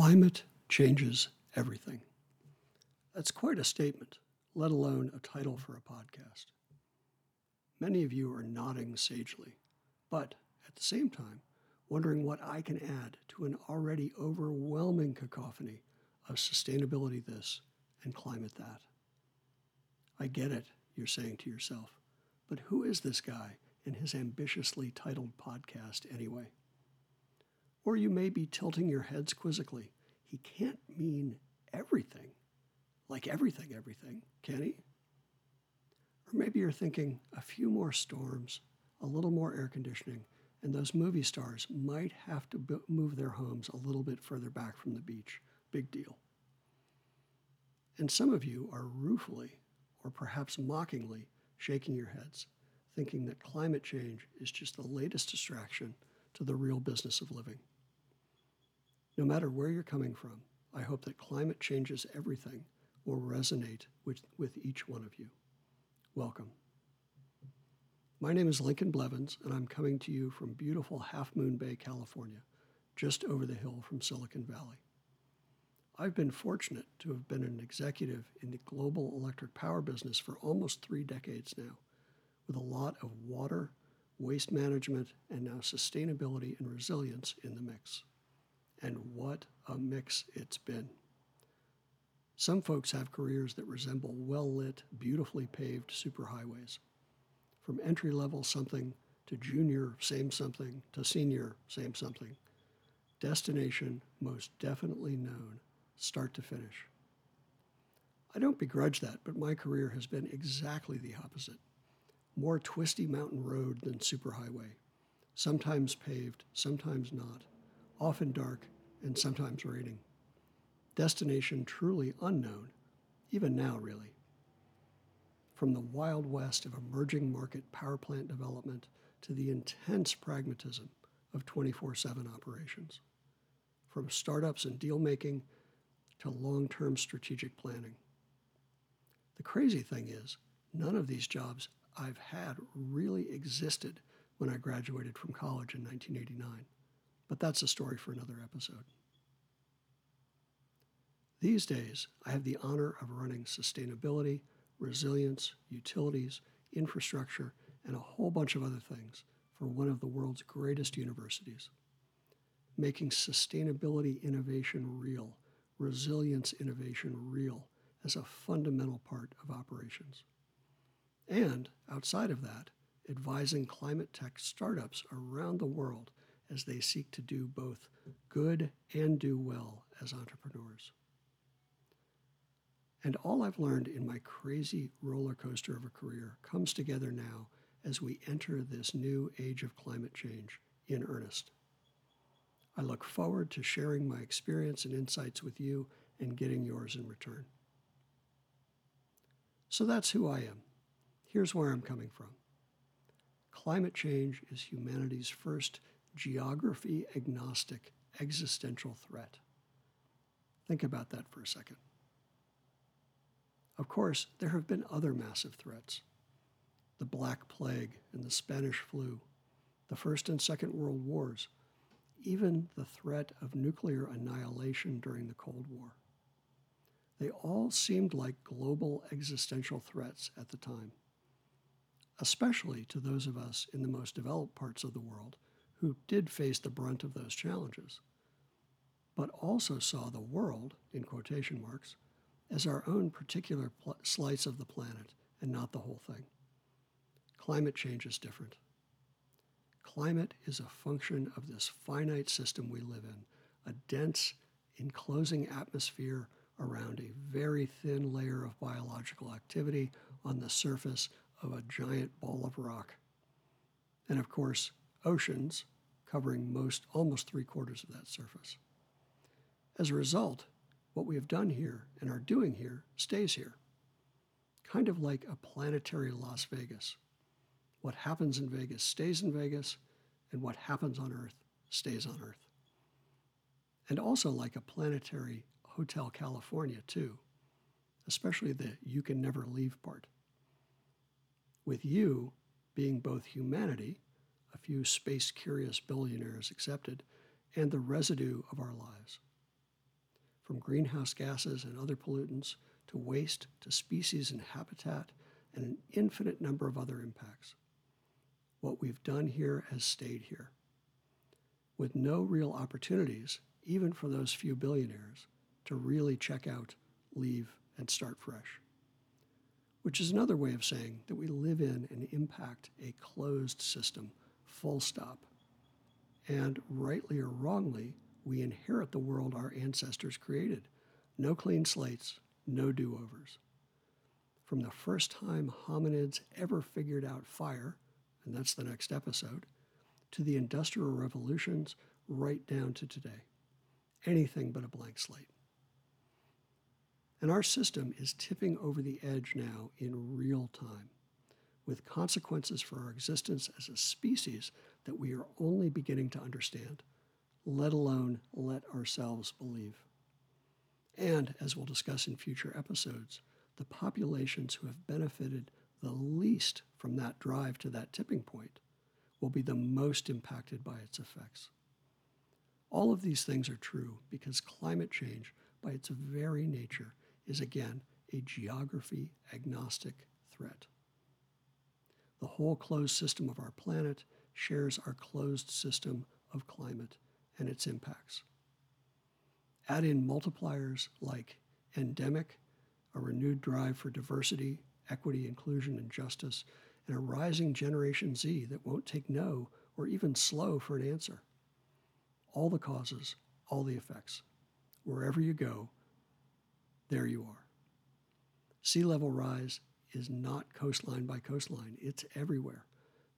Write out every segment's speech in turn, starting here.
Climate changes everything. That's quite a statement, let alone a title for a podcast. Many of you are nodding sagely, but at the same time, wondering what I can add to an already overwhelming cacophony of sustainability this and climate that. I get it, you're saying to yourself, but who is this guy and his ambitiously titled podcast anyway? Or you may be tilting your heads quizzically. He can't mean everything, like everything, everything, can he? Or maybe you're thinking a few more storms, a little more air conditioning, and those movie stars might have to move their homes a little bit further back from the beach. Big deal. And some of you are ruefully, or perhaps mockingly, shaking your heads, thinking that climate change is just the latest distraction to the real business of living. No matter where you're coming from, I hope that climate changes everything will resonate with, with each one of you. Welcome. My name is Lincoln Bleveans, and I'm coming to you from beautiful Half Moon Bay, California, just over the hill from Silicon Valley. I've been fortunate to have been an executive in the global electric power business for almost three decades now, with a lot of water, waste management, and now sustainability and resilience in the mix. And what a mix it's been. Some folks have careers that resemble well lit, beautifully paved superhighways. From entry level something to junior same something to senior same something. Destination most definitely known, start to finish. I don't begrudge that, but my career has been exactly the opposite. More twisty mountain road than superhighway, sometimes paved, sometimes not, often dark, and sometimes raining. Destination truly unknown, even now, really. From the wild west of emerging market power plant development to the intense pragmatism of 24 7 operations. From startups and deal making to long term strategic planning. The crazy thing is, none of these jobs I've had really existed when I graduated from college in 1989. But that's a story for another episode. These days, I have the honor of running sustainability, resilience, utilities, infrastructure, and a whole bunch of other things for one of the world's greatest universities. Making sustainability innovation real, resilience innovation real as a fundamental part of operations. And outside of that, advising climate tech startups around the world as they seek to do both good and do well as entrepreneurs. And all I've learned in my crazy roller coaster of a career comes together now as we enter this new age of climate change in earnest. I look forward to sharing my experience and insights with you and getting yours in return. So that's who I am. Here's where I'm coming from. Climate change is humanity's first geography agnostic existential threat. Think about that for a second. Of course, there have been other massive threats the Black Plague and the Spanish flu, the First and Second World Wars, even the threat of nuclear annihilation during the Cold War. They all seemed like global existential threats at the time, especially to those of us in the most developed parts of the world who did face the brunt of those challenges, but also saw the world, in quotation marks, as our own particular pl- slice of the planet and not the whole thing. Climate change is different. Climate is a function of this finite system we live in, a dense, enclosing atmosphere around a very thin layer of biological activity on the surface of a giant ball of rock. And of course, oceans covering most almost three quarters of that surface. As a result, what we have done here and are doing here stays here. Kind of like a planetary Las Vegas. What happens in Vegas stays in Vegas, and what happens on Earth stays on Earth. And also like a planetary Hotel California, too, especially the you can never leave part. With you being both humanity, a few space curious billionaires accepted, and the residue of our lives. from greenhouse gases and other pollutants to waste to species and habitat and an infinite number of other impacts. What we've done here has stayed here. With no real opportunities, even for those few billionaires, to really check out, leave, and start fresh. Which is another way of saying that we live in and impact a closed system, full stop. And rightly or wrongly, we inherit the world our ancestors created. No clean slates, no do overs. From the first time hominids ever figured out fire, and that's the next episode, to the Industrial Revolutions, right down to today. Anything but a blank slate. And our system is tipping over the edge now in real time, with consequences for our existence as a species that we are only beginning to understand, let alone let ourselves believe. And, as we'll discuss in future episodes, the populations who have benefited the least from that drive to that tipping point will be the most impacted by its effects. All of these things are true because climate change, by its very nature, is again a geography agnostic threat. The whole closed system of our planet shares our closed system of climate and its impacts. Add in multipliers like endemic, a renewed drive for diversity, equity, inclusion, and justice, and a rising Generation Z that won't take no or even slow for an answer. All the causes, all the effects. Wherever you go, there you are. Sea level rise is not coastline by coastline, it's everywhere.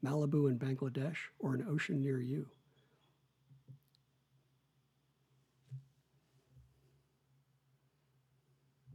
Malibu in Bangladesh or an ocean near you.